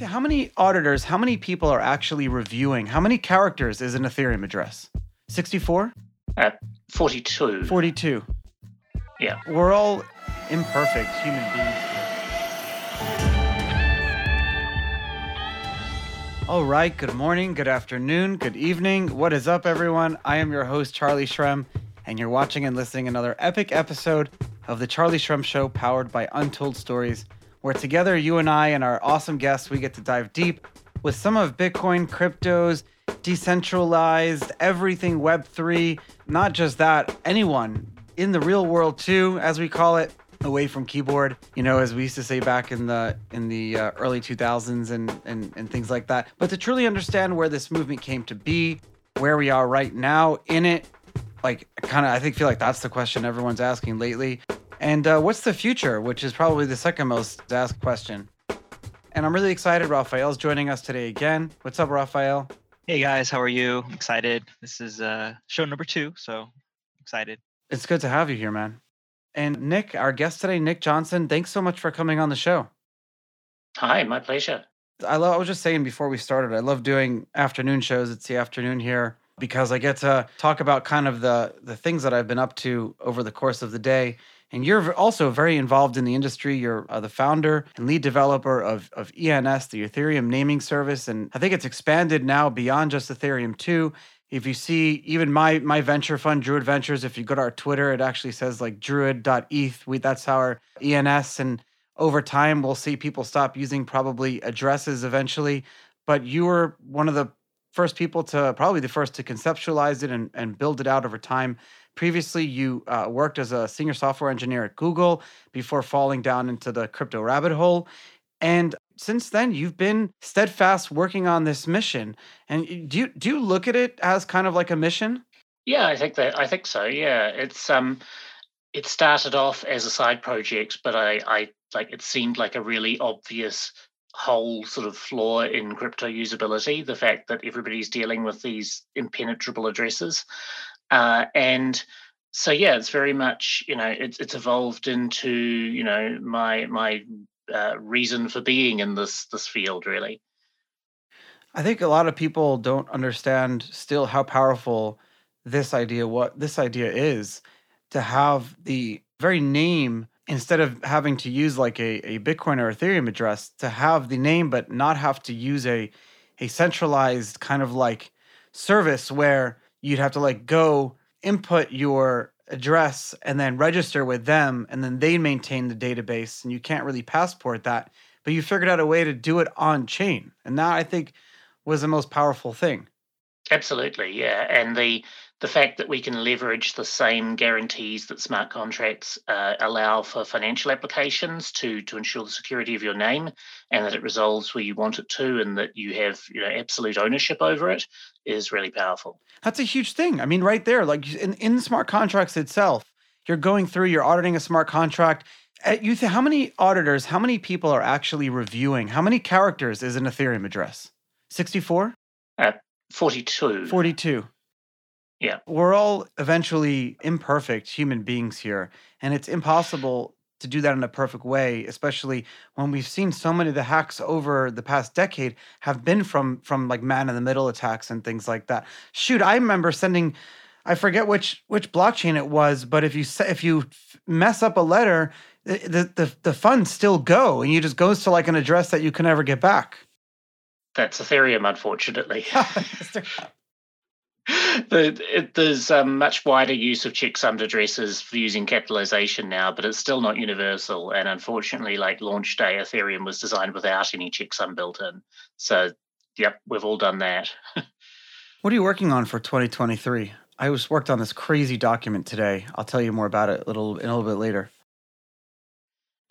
How many auditors, how many people are actually reviewing? How many characters is an Ethereum address? 64? Uh, 42. 42. Yeah. We're all imperfect human beings. All right, good morning, good afternoon, good evening. What is up, everyone? I am your host, Charlie Shrem, and you're watching and listening another epic episode of The Charlie Shrem Show powered by Untold Stories where together you and I and our awesome guests we get to dive deep with some of Bitcoin, cryptos, decentralized, everything web3, not just that, anyone in the real world too, as we call it, away from keyboard, you know, as we used to say back in the in the uh, early 2000s and, and and things like that. But to truly understand where this movement came to be, where we are right now in it, like kind of I think feel like that's the question everyone's asking lately. And uh, what's the future, which is probably the second most asked question. And I'm really excited. Raphael's joining us today again. What's up, Raphael? Hey guys, how are you? Excited. This is uh, show number two, so excited. It's good to have you here, man. And Nick, our guest today, Nick Johnson, thanks so much for coming on the show. Hi, my pleasure. I, love, I was just saying before we started, I love doing afternoon shows. It's the afternoon here because I get to talk about kind of the the things that I've been up to over the course of the day and you're also very involved in the industry. You're uh, the founder and lead developer of, of ENS, the Ethereum naming service. And I think it's expanded now beyond just Ethereum too. If you see even my my venture fund, Druid Ventures, if you go to our Twitter, it actually says like druid.eth. We that's our ENS. And over time, we'll see people stop using probably addresses eventually. But you were one of the first people to probably the first to conceptualize it and, and build it out over time. Previously, you uh, worked as a senior software engineer at Google before falling down into the crypto rabbit hole. And since then, you've been steadfast working on this mission. And do you do you look at it as kind of like a mission? Yeah, I think that I think so. Yeah, it's um, it started off as a side project, but I I like it seemed like a really obvious whole sort of flaw in crypto usability the fact that everybody's dealing with these impenetrable addresses uh, and so yeah, it's very much you know it's it's evolved into you know my my uh, reason for being in this this field really. I think a lot of people don't understand still how powerful this idea what this idea is to have the very name instead of having to use like a, a Bitcoin or Ethereum address to have the name but not have to use a a centralized kind of like service where you'd have to like go input your address and then register with them and then they maintain the database and you can't really passport that but you figured out a way to do it on chain and that i think was the most powerful thing. Absolutely yeah and the the fact that we can leverage the same guarantees that smart contracts uh, allow for financial applications to to ensure the security of your name and that it resolves where you want it to and that you have you know absolute ownership over it is really powerful. That's a huge thing. I mean right there like in, in smart contracts itself you're going through you're auditing a smart contract. Uh, you th- how many auditors how many people are actually reviewing? How many characters is an ethereum address? 64 uh, 42 42 yeah. We're all eventually imperfect human beings here, and it's impossible to do that in a perfect way, especially when we've seen so many of the hacks over the past decade have been from from like man in the middle attacks and things like that. Shoot, I remember sending I forget which which blockchain it was, but if you if you mess up a letter, the the the funds still go, and you just goes to like an address that you can never get back. That's Ethereum, unfortunately. the, it, there's um, much wider use of checksummed addresses for using capitalization now, but it's still not universal. And unfortunately, like launch day, Ethereum was designed without any checksum built in. So, yep, we've all done that. what are you working on for 2023? I was worked on this crazy document today. I'll tell you more about it a little a little bit later.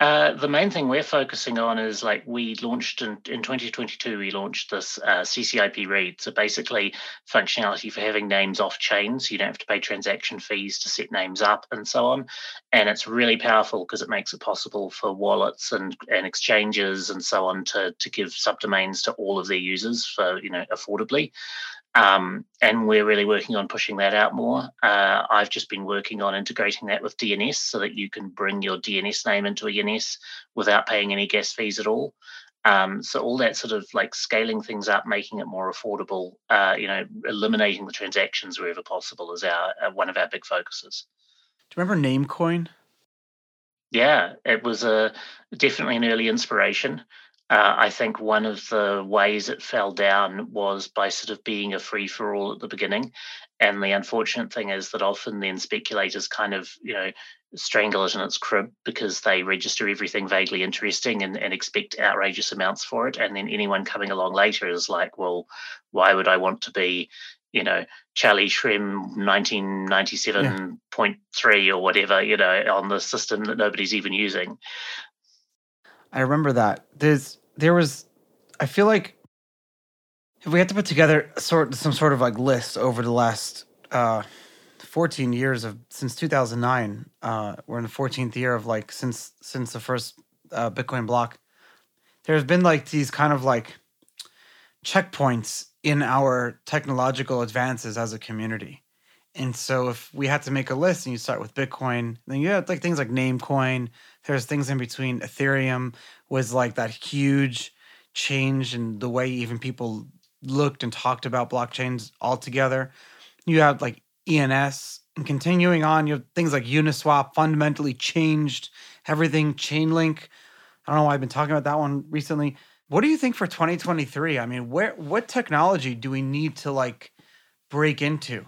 Uh, the main thing we're focusing on is like we launched in, in 2022, we launched this uh, CCIP read. So basically, functionality for having names off chain. So you don't have to pay transaction fees to set names up and so on. And it's really powerful because it makes it possible for wallets and, and exchanges and so on to, to give subdomains to all of their users for, you know, affordably. Um, and we're really working on pushing that out more. Uh, I've just been working on integrating that with DNS so that you can bring your DNS name into a DNS without paying any gas fees at all. Um, so all that sort of like scaling things up, making it more affordable, uh, you know, eliminating the transactions wherever possible is our uh, one of our big focuses. Do you remember Namecoin? Yeah, it was a definitely an early inspiration. Uh, I think one of the ways it fell down was by sort of being a free for all at the beginning. And the unfortunate thing is that often then speculators kind of, you know, strangle it in its crib because they register everything vaguely interesting and, and expect outrageous amounts for it. And then anyone coming along later is like, well, why would I want to be, you know, Charlie Shrem 1997.3 yeah. or whatever, you know, on the system that nobody's even using. I remember that. There's there was I feel like if we had to put together sort some sort of like list over the last uh 14 years of since 2009 uh we're in the 14th year of like since since the first uh, bitcoin block there's been like these kind of like checkpoints in our technological advances as a community and so if we had to make a list and you start with bitcoin then you have like things like namecoin there's things in between ethereum was like that huge change in the way even people looked and talked about blockchains altogether. You have like ENS and continuing on, you have things like Uniswap fundamentally changed everything. Chainlink, I don't know why I've been talking about that one recently. What do you think for 2023? I mean, where what technology do we need to like break into?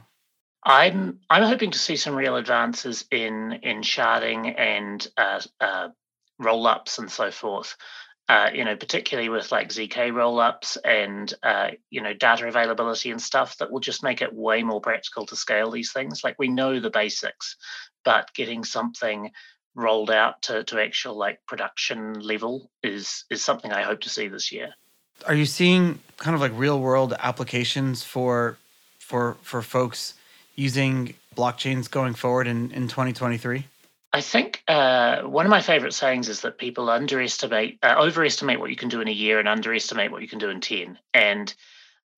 I'm I'm hoping to see some real advances in in sharding and uh, uh, roll ups and so forth. Uh, you know, particularly with like ZK roll ups and, uh, you know, data availability and stuff that will just make it way more practical to scale these things. Like we know the basics, but getting something rolled out to, to actual like production level is is something I hope to see this year. Are you seeing kind of like real world applications for for for folks using blockchains going forward in, in 2023? I think uh, one of my favorite sayings is that people underestimate, uh, overestimate what you can do in a year and underestimate what you can do in 10. And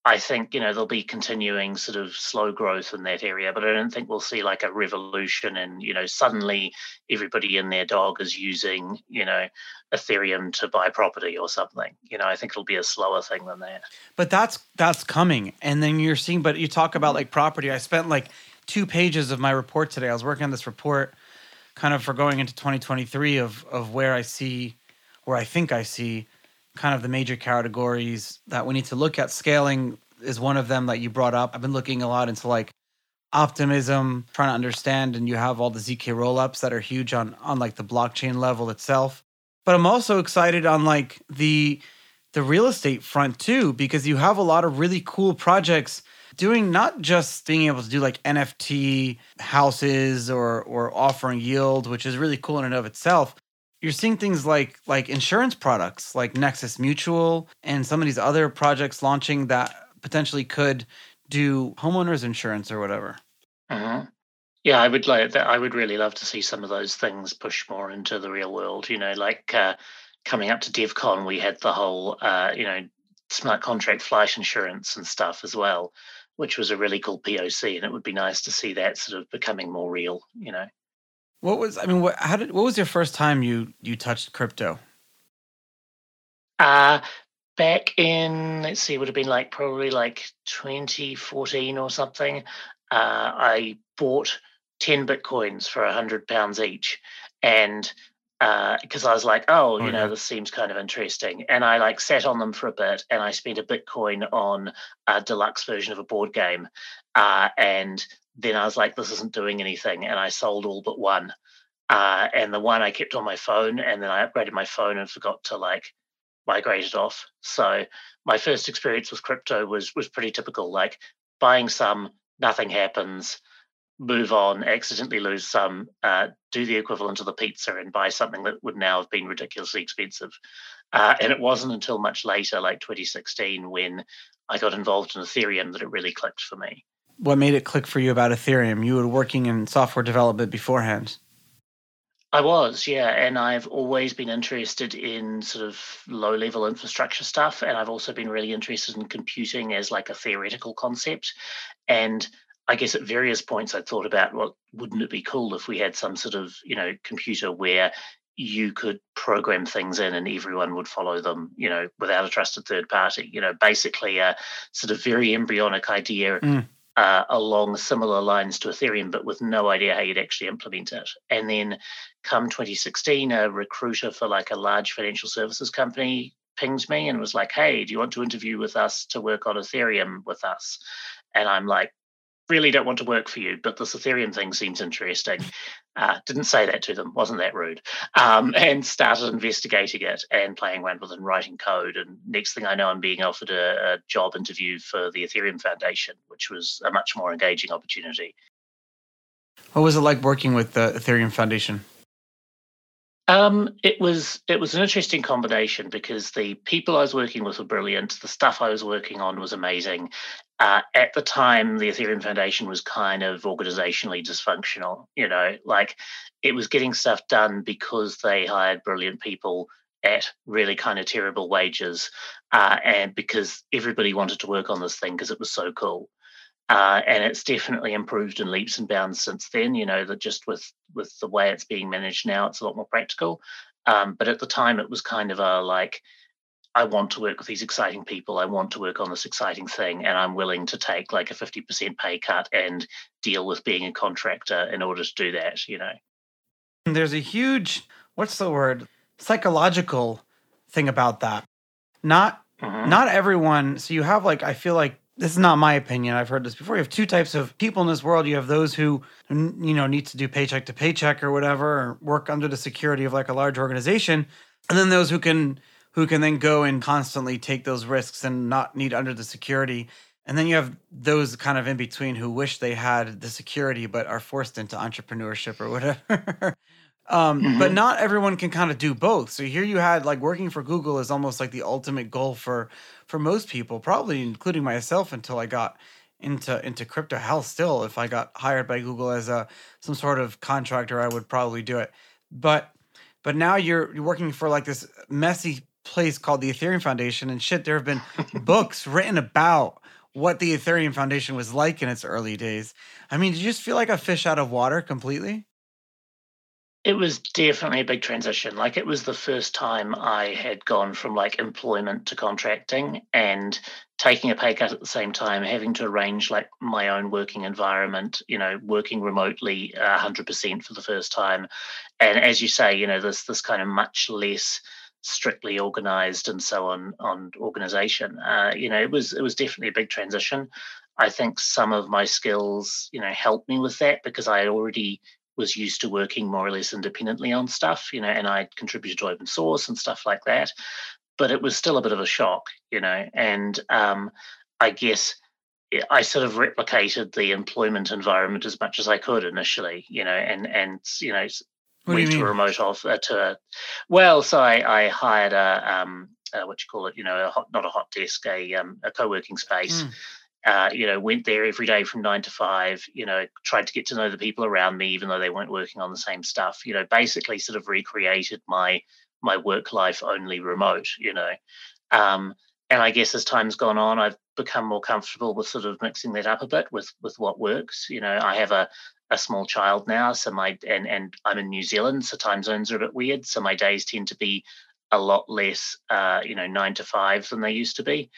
I think, you know, there'll be continuing sort of slow growth in that area, but I don't think we'll see like a revolution and, you know, suddenly everybody and their dog is using, you know, Ethereum to buy property or something. You know, I think it'll be a slower thing than that. But that's that's coming. And then you're seeing, but you talk about like property. I spent like two pages of my report today. I was working on this report kind of for going into 2023 of of where I see where I think I see kind of the major categories that we need to look at. Scaling is one of them that you brought up. I've been looking a lot into like optimism, trying to understand, and you have all the ZK rollups that are huge on on like the blockchain level itself. But I'm also excited on like the the real estate front too, because you have a lot of really cool projects doing not just being able to do like NFT houses or or offering yield, which is really cool in and of itself. You're seeing things like like insurance products like Nexus Mutual and some of these other projects launching that potentially could do homeowners insurance or whatever. Uh-huh. Yeah, I would like that. I would really love to see some of those things push more into the real world. You know, like uh, coming up to DevCon, we had the whole, uh, you know, smart contract flight insurance and stuff as well which was a really cool POC, and it would be nice to see that sort of becoming more real. You know. What was I mean? What how did what was your first time you you touched crypto? Uh back in let's see, it would have been like probably like 2014 or something. Uh, I bought 10 bitcoins for a hundred pounds each, and because uh, I was like, oh, you know, this seems kind of interesting. And I like sat on them for a bit and I spent a Bitcoin on a deluxe version of a board game. Uh, and then I was like, this isn't doing anything. And I sold all but one. Uh, and the one I kept on my phone and then I upgraded my phone and forgot to like migrate it off. So my first experience with crypto was was pretty typical, like buying some, nothing happens move on, accidentally lose some, uh, do the equivalent of the pizza and buy something that would now have been ridiculously expensive. Uh, and it wasn't until much later, like 2016, when I got involved in Ethereum that it really clicked for me. What made it click for you about Ethereum? You were working in software development beforehand. I was, yeah, and I've always been interested in sort of low level infrastructure stuff, and I've also been really interested in computing as like a theoretical concept. And I guess at various points I thought about, well, wouldn't it be cool if we had some sort of, you know, computer where you could program things in and everyone would follow them, you know, without a trusted third party. You know, basically a sort of very embryonic idea mm. uh, along similar lines to Ethereum, but with no idea how you'd actually implement it. And then come 2016, a recruiter for like a large financial services company pinged me and was like, hey, do you want to interview with us to work on Ethereum with us? And I'm like, really don't want to work for you, but this Ethereum thing seems interesting. Uh, didn't say that to them, wasn't that rude? Um, and started investigating it and playing around with it and writing code. And next thing I know, I'm being offered a, a job interview for the Ethereum Foundation, which was a much more engaging opportunity. What was it like working with the Ethereum Foundation? Um, it was it was an interesting combination because the people I was working with were brilliant. The stuff I was working on was amazing. Uh, at the time, the Ethereum Foundation was kind of organizationally dysfunctional. You know, like it was getting stuff done because they hired brilliant people at really kind of terrible wages, uh, and because everybody wanted to work on this thing because it was so cool. Uh, and it's definitely improved in leaps and bounds since then. You know that just with with the way it's being managed now, it's a lot more practical. Um, but at the time, it was kind of a like, I want to work with these exciting people. I want to work on this exciting thing, and I'm willing to take like a fifty percent pay cut and deal with being a contractor in order to do that. You know, there's a huge what's the word psychological thing about that. Not mm-hmm. not everyone. So you have like I feel like this is not my opinion. I've heard this before. You have two types of people in this world. You have those who, you know, need to do paycheck to paycheck or whatever, or work under the security of like a large organization, and then those who can who can then go and constantly take those risks and not need under the security. And then you have those kind of in between who wish they had the security but are forced into entrepreneurship or whatever. um, mm-hmm. But not everyone can kind of do both. So here you had like working for Google is almost like the ultimate goal for for most people, probably including myself, until I got into into crypto. Hell, still, if I got hired by Google as a some sort of contractor, I would probably do it. But but now you're you're working for like this messy place called the Ethereum Foundation, and shit, there have been books written about what the Ethereum Foundation was like in its early days. I mean, did you just feel like a fish out of water completely? It was definitely a big transition. Like it was the first time I had gone from like employment to contracting and taking a pay cut at the same time, having to arrange like my own working environment, you know, working remotely uh, 100% for the first time. And as you say, you know, this this kind of much less strictly organized and so on on organization. Uh, you know, it was it was definitely a big transition. I think some of my skills, you know, helped me with that because I already was used to working more or less independently on stuff, you know, and I contributed to open source and stuff like that. But it was still a bit of a shock, you know, and um, I guess I sort of replicated the employment environment as much as I could initially, you know, and and you know what went to a remote off uh, to a well, so I, I hired a um, uh, what you call it, you know, a hot, not a hot desk, a um, a co-working space. Mm uh, you know, went there every day from nine to five, you know, tried to get to know the people around me, even though they weren't working on the same stuff, you know, basically sort of recreated my my work life only remote, you know. Um, and I guess as time's gone on, I've become more comfortable with sort of mixing that up a bit with with what works. You know, I have a a small child now, so my and and I'm in New Zealand, so time zones are a bit weird. So my days tend to be a lot less, uh, you know, nine to five than they used to be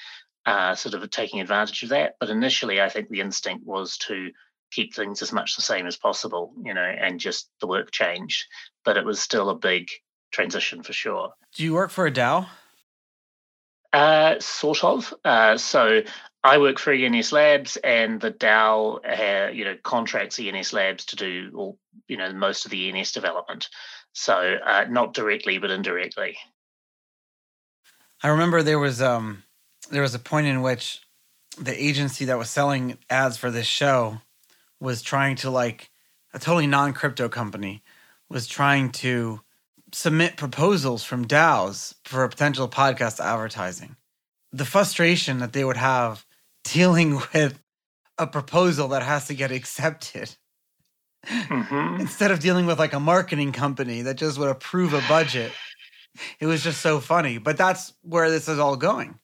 uh, sort of taking advantage of that. But initially, I think the instinct was to keep things as much the same as possible, you know, and just the work changed. But it was still a big transition for sure. Do you work for a DAO? Uh, sort of. Uh, so I work for ENS Labs, and the DAO, uh, you know, contracts ENS Labs to do all, you know, most of the ENS development. So uh, not directly, but indirectly. I remember there was um, there was a point in which the agency that was selling ads for this show was trying to like a totally non-crypto company was trying to submit proposals from DAOs for potential podcast advertising. The frustration that they would have dealing with a proposal that has to get accepted. Mm-hmm. Instead of dealing with like a marketing company that just would approve a budget. It was just so funny. But that's where this is all going.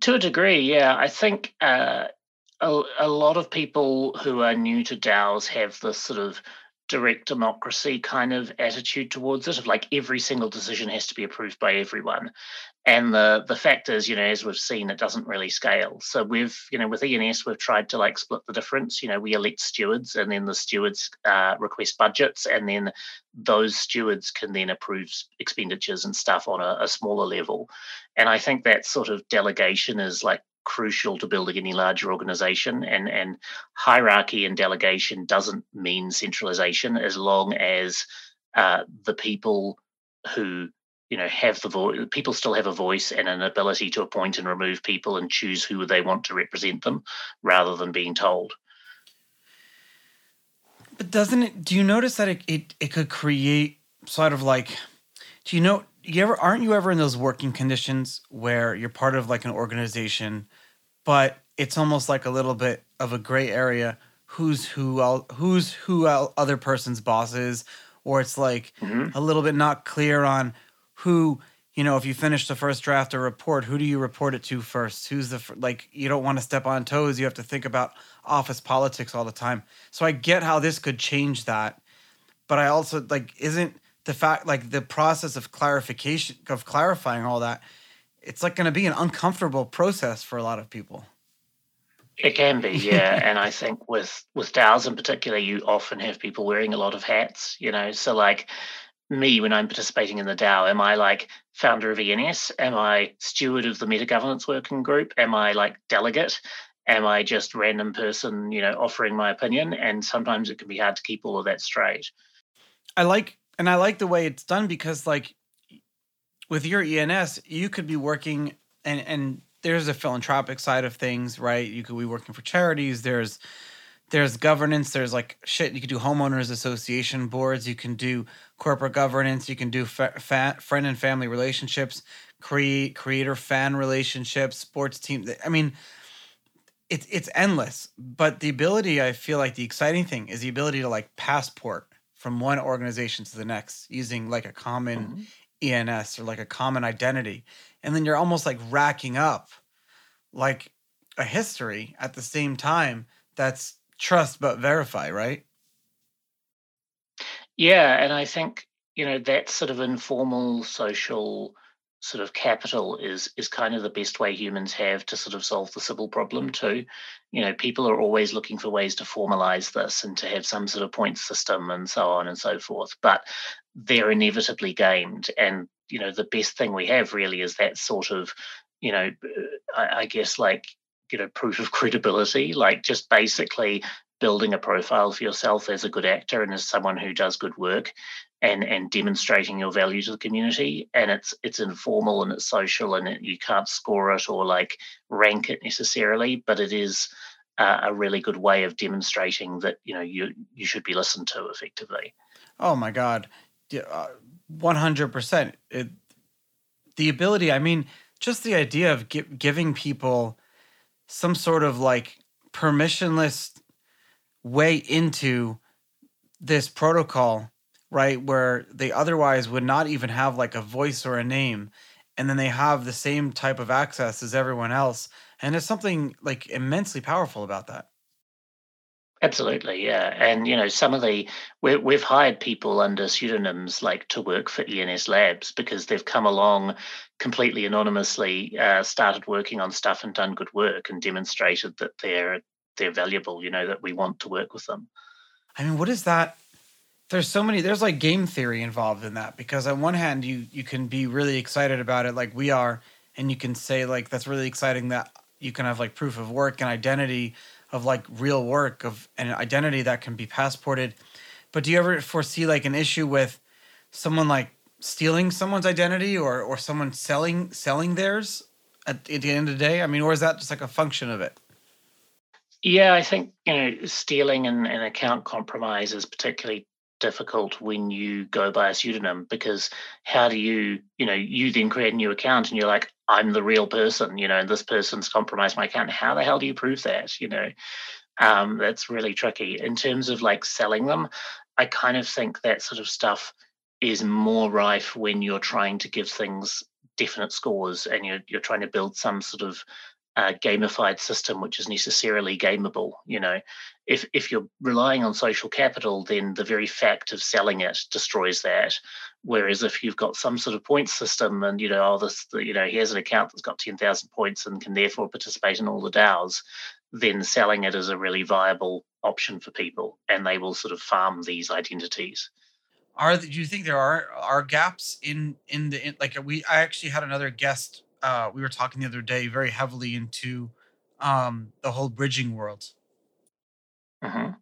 To a degree, yeah. I think uh, a, a lot of people who are new to DAOs have this sort of direct democracy kind of attitude towards it of like every single decision has to be approved by everyone. And the the fact is you know as we've seen it doesn't really scale. So we've you know with ens we've tried to like split the difference. You know we elect stewards and then the stewards uh, request budgets and then those stewards can then approve expenditures and stuff on a, a smaller level. And i think that sort of delegation is like crucial to building any larger organization and and hierarchy and delegation doesn't mean centralization as long as uh, the people who you know have the voice people still have a voice and an ability to appoint and remove people and choose who they want to represent them rather than being told. But doesn't it do you notice that it, it, it could create sort of like do you know you ever aren't you ever in those working conditions where you're part of like an organization but it's almost like a little bit of a gray area? Who's who who's who other person's boss is or it's like mm-hmm. a little bit not clear on who you know if you finish the first draft or report who do you report it to first? Who's the like you don't want to step on toes. You have to think about office politics all the time. So i get how this could change that but i also like isn't the fact like the process of clarification of clarifying all that it's like going to be an uncomfortable process for a lot of people it can be yeah and i think with with DAOs in particular you often have people wearing a lot of hats you know so like me when I'm participating in the DAO? Am I like founder of ENS? Am I steward of the meta governance working group? Am I like delegate? Am I just random person, you know, offering my opinion? And sometimes it can be hard to keep all of that straight. I like, and I like the way it's done because, like, with your ENS, you could be working, and and there's a philanthropic side of things, right? You could be working for charities. There's there's governance there's like shit you could do homeowners association boards you can do corporate governance you can do fa- fa- friend and family relationships create creator fan relationships sports team i mean it's it's endless but the ability i feel like the exciting thing is the ability to like passport from one organization to the next using like a common mm-hmm. ens or like a common identity and then you're almost like racking up like a history at the same time that's trust but verify, right? Yeah, and I think you know that sort of informal social sort of capital is is kind of the best way humans have to sort of solve the Sybil problem mm. too. You know, people are always looking for ways to formalize this and to have some sort of point system and so on and so forth. But they're inevitably gamed, and you know the best thing we have really is that sort of you know I, I guess like you know proof of credibility like just basically building a profile for yourself as a good actor and as someone who does good work and and demonstrating your value to the community. And it's it's informal and it's social and it, you can't score it or like rank it necessarily but it is uh, a really good way of demonstrating that you know you you should be listened to effectively. Oh my god. Yeah, 100% uh, it, the ability i mean just the idea of gi- giving people some sort of like permissionless way into this protocol, right? Where they otherwise would not even have like a voice or a name. And then they have the same type of access as everyone else. And there's something like immensely powerful about that. Absolutely, yeah, and you know some of the we, we've hired people under pseudonyms like to work for ENS Labs because they've come along completely anonymously, uh, started working on stuff and done good work and demonstrated that they're they're valuable. You know that we want to work with them. I mean, what is that? There's so many. There's like game theory involved in that because on one hand you you can be really excited about it like we are, and you can say like that's really exciting that you can have like proof of work and identity of like real work of an identity that can be passported. But do you ever foresee like an issue with someone like stealing someone's identity or or someone selling selling theirs at, at the end of the day? I mean, or is that just like a function of it? Yeah, I think you know stealing and, and account compromise is particularly difficult when you go by a pseudonym because how do you you know you then create a new account and you're like i'm the real person you know and this person's compromised my account. How the hell do you prove that you know? Um, that's really tricky. In terms of like selling them i kind of think that sort of stuff is more rife when you're trying to give things definite scores and you're, you're trying to build some sort of a gamified system which is necessarily gameable. You know, if if you're relying on social capital, then the very fact of selling it destroys that. Whereas if you've got some sort of point system, and you know, oh, this, you know, here's an account that's got ten thousand points and can therefore participate in all the DAOs, then selling it is a really viable option for people, and they will sort of farm these identities. Are do you think there are are gaps in in the in, like we? I actually had another guest. Uh, we were talking the other day very heavily into um, the whole bridging world. Mm-hmm.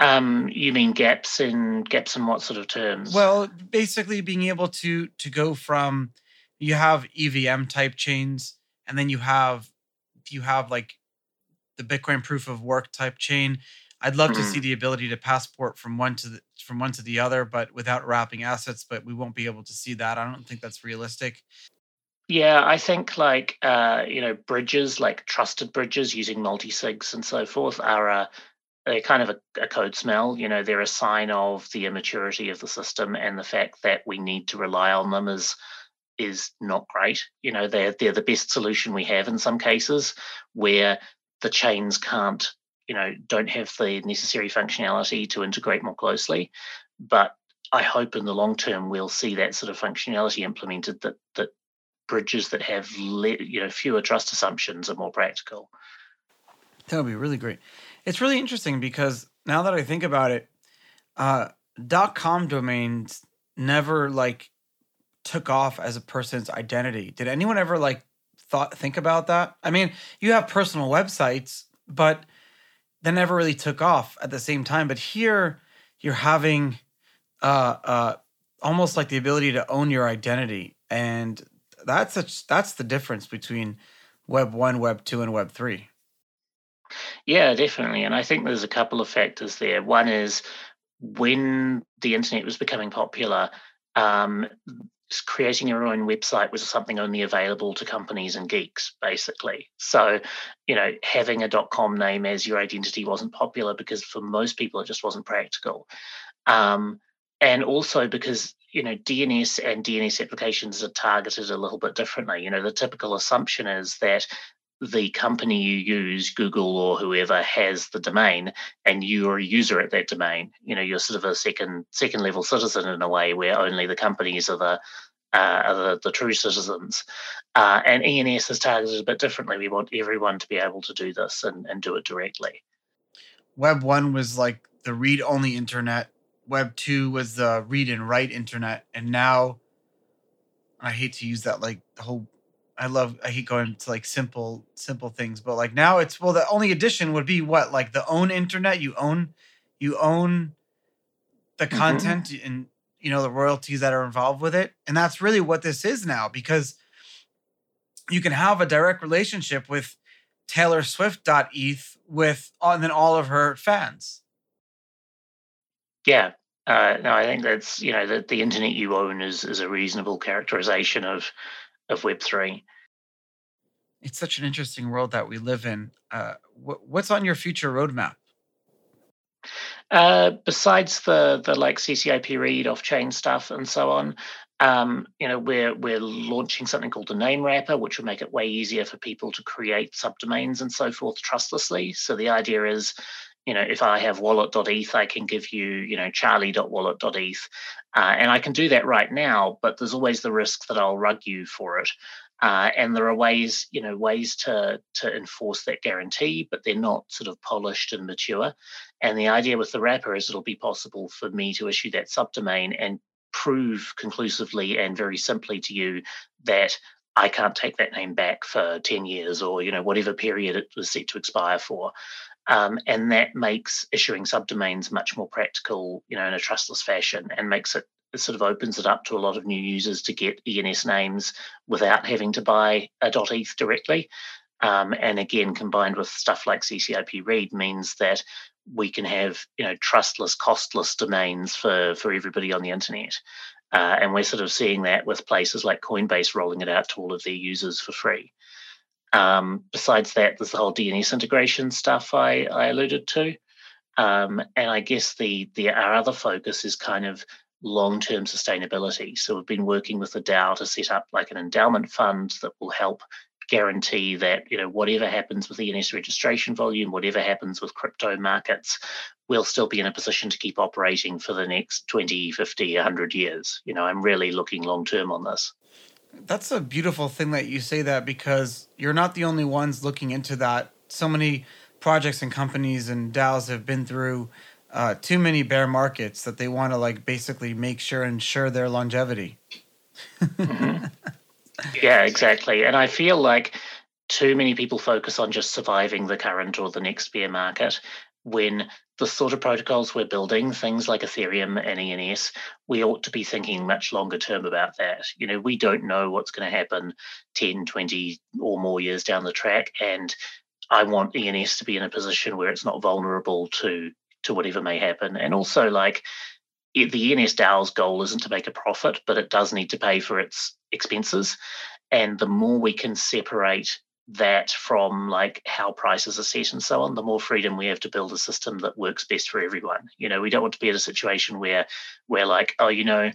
Um, you mean gaps in gaps in what sort of terms? Well, basically being able to to go from you have EVM type chains, and then you have you have like the Bitcoin proof of work type chain. I'd love mm-hmm. to see the ability to passport from one to the from one to the other, but without wrapping assets. But we won't be able to see that. I don't think that's realistic. Yeah, I think like uh, you know bridges, like trusted bridges using multi sigs and so forth, are a they're kind of a, a, code smell. You know, they're a sign of the immaturity of the system and the fact that we need to rely on them is is not great. You know, they're they're the best solution we have in some cases where the chains can't, you know, don't have the necessary functionality to integrate more closely. But I hope in the long term we'll see that sort of functionality implemented that that bridges that have le- you know fewer trust assumptions are more practical. That would be really great. It's really interesting because now that I think about it, uh, .com domains never like took off as a person's identity. Did anyone ever like thought think about that? I mean, you have personal websites, but they never really took off at the same time. But here, you're having uh, uh, almost like the ability to own your identity, and that's a, that's the difference between Web one, Web two, and Web three. Yeah, definitely. And I think there's a couple of factors there. One is when the internet was becoming popular, um, creating your own website was something only available to companies and geeks, basically. So, you know, having a .com name as your identity wasn't popular because for most people it just wasn't practical. Um, and also because you know DNS and DNS applications are targeted a little bit differently. You know, the typical assumption is that the company you use, Google or whoever, has the domain, and you're a user at that domain. You know, you're sort of a second second level citizen in a way, where only the companies are the uh, are the, the true citizens. Uh, and ENS is targeted a bit differently. We want everyone to be able to do this and, and do it directly. Web one was like the read only internet. Web two was the read and write internet, and now I hate to use that like the whole I love I hate going to like simple simple things, but like now it's well the only addition would be what like the own internet you own you own the mm-hmm. content mm-hmm. and you know the royalties that are involved with it and that's really what this is now because you can have a direct relationship with Taylor Swift.eth with and then all of her fans. Yeah, uh, no, I think that's you know that the internet you own is is a reasonable characterization of of Web three it's such an interesting world that we live in. Uh, wh- what's on your future roadmap? Uh, besides the the like CCIP read off chain stuff and so on, um, you know, we're we're launching something called the name wrapper, which will make it way easier for people to create subdomains and so forth trustlessly. So the idea is, you know, if I have wallet.eth, I can give you, you know, charlie.wallet.eth. Uh, and I can do that right now, but there's always the risk that I'll rug you for it. Uh, and there are ways, you know, ways to to enforce that guarantee, but they're not sort of polished and mature. And the idea with the wrapper is it'll be possible for me to issue that subdomain and prove conclusively and very simply to you that I can't take that name back for 10 years or, you know, whatever period it was set to expire for. Um, and that makes issuing subdomains much more practical, you know, in a trustless fashion and makes it it sort of opens it up to a lot of new users to get ENS names without having to buy a .eth directly. Um, and again, combined with stuff like CCIP read means that we can have you know trustless, costless domains for for everybody on the internet. Uh, and we're sort of seeing that with places like Coinbase rolling it out to all of their users for free. Um, besides that, there's the whole DNS integration stuff I, I alluded to. Um, and I guess the the our other focus is kind of long-term sustainability. So we've been working with the DAO to set up like an endowment fund that will help guarantee that you know whatever happens with ENS registration volume, whatever happens with crypto markets, we'll still be in a position to keep operating for the next 20, 50, 100 years. You know, I'm really looking long term on this. That's a beautiful thing that you say that because you're not the only ones looking into that. So many projects and companies and DAOs have been through uh, too many bear markets that they want to like basically make sure and ensure their longevity. mm-hmm. Yeah, exactly. And I feel like too many people focus on just surviving the current or the next bear market when the sort of protocols we're building, things like Ethereum and ENS, we ought to be thinking much longer term about that. You know, we don't know what's going to happen 10, 20 or more years down the track. And I want ENS to be in a position where it's not vulnerable to to whatever may happen. And also like the ENS DAO's goal isn't to make a profit, but it does need to pay for its expenses. And the more we can separate that from like how prices are set and so on, the more freedom we have to build a system that works best for everyone. You know, we don't want to be in a situation where we're like, oh, you know,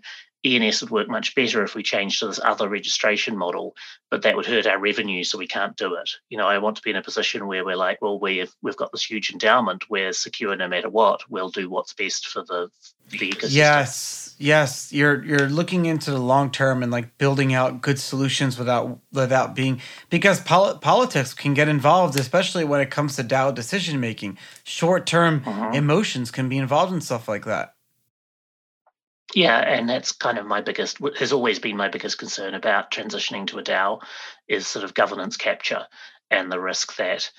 ENS would work much better if we changed to this other registration model, but that would hurt our revenue, so we can't do it. You know, I want to be in a position where we're like, well, we've we've got this huge endowment, we're secure no matter what. We'll do what's best for the the ecosystem. Yes, yes, you're you're looking into the long term and like building out good solutions without without being because pol- politics can get involved, especially when it comes to DAO decision making. Short term mm-hmm. emotions can be involved in stuff like that. Yeah, and that's kind of my biggest has always been my biggest concern about transitioning to a DAO is sort of governance capture and the risk that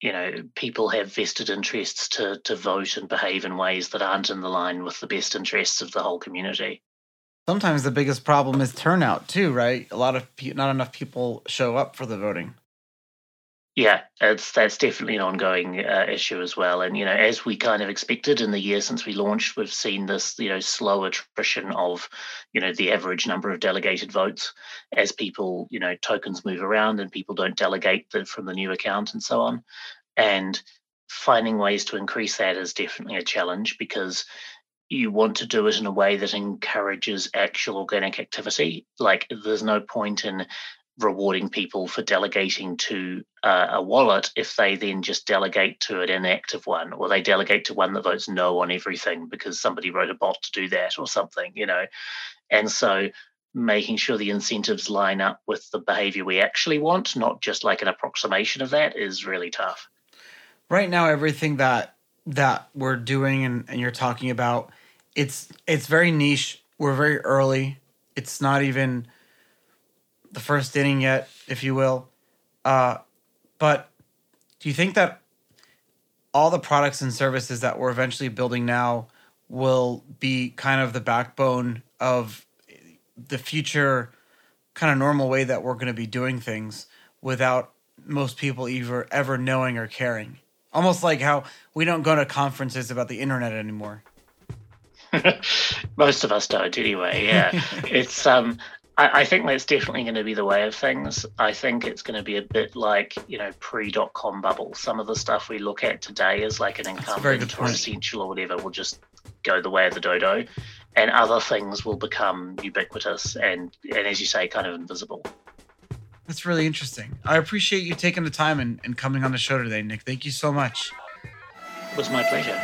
you know people have vested interests to to vote and behave in ways that aren't in the line with the best interests of the whole community. Sometimes the biggest problem is turnout too, right? A lot of pe- not enough people show up for the voting. Yeah, it's that's definitely an ongoing uh, issue as well. And you know, as we kind of expected in the year since we launched, we've seen this you know slow attrition of you know the average number of delegated votes as people you know tokens move around and people don't delegate the, from the new account and so on. And finding ways to increase that is definitely a challenge because you want to do it in a way that encourages actual organic activity. Like, there's no point in rewarding people for delegating to uh, a wallet if they then just delegate to an inactive one or they delegate to one that votes no on everything because somebody wrote a bot to do that or something you know? And so making sure the incentives line up with the behavior we actually want not just like an approximation of that is really tough. Right now everything that that we're doing and, and you're talking about it's it's very niche. We're very early. It's not even the first inning yet, if you will. Uh, but do you think that all the products and services that we're eventually building now will be kind of the backbone of the future kind of normal way that we're going to be doing things without most people ever ever knowing or caring? Almost like how we don't go to conferences about the internet anymore. Most of us don't anyway yeah. It's um I, I think that's definitely going to be the way of things. I think it's going to be a bit like, you know, pre dot com bubble. Some of the stuff we look at today is like an incumbent or essential or whatever will just go the way of the dodo. And other things will become ubiquitous and, and as you say, kind of invisible. That's really interesting. I appreciate you taking the time and, and coming on the show today, Nick. Thank you so much. It was my pleasure.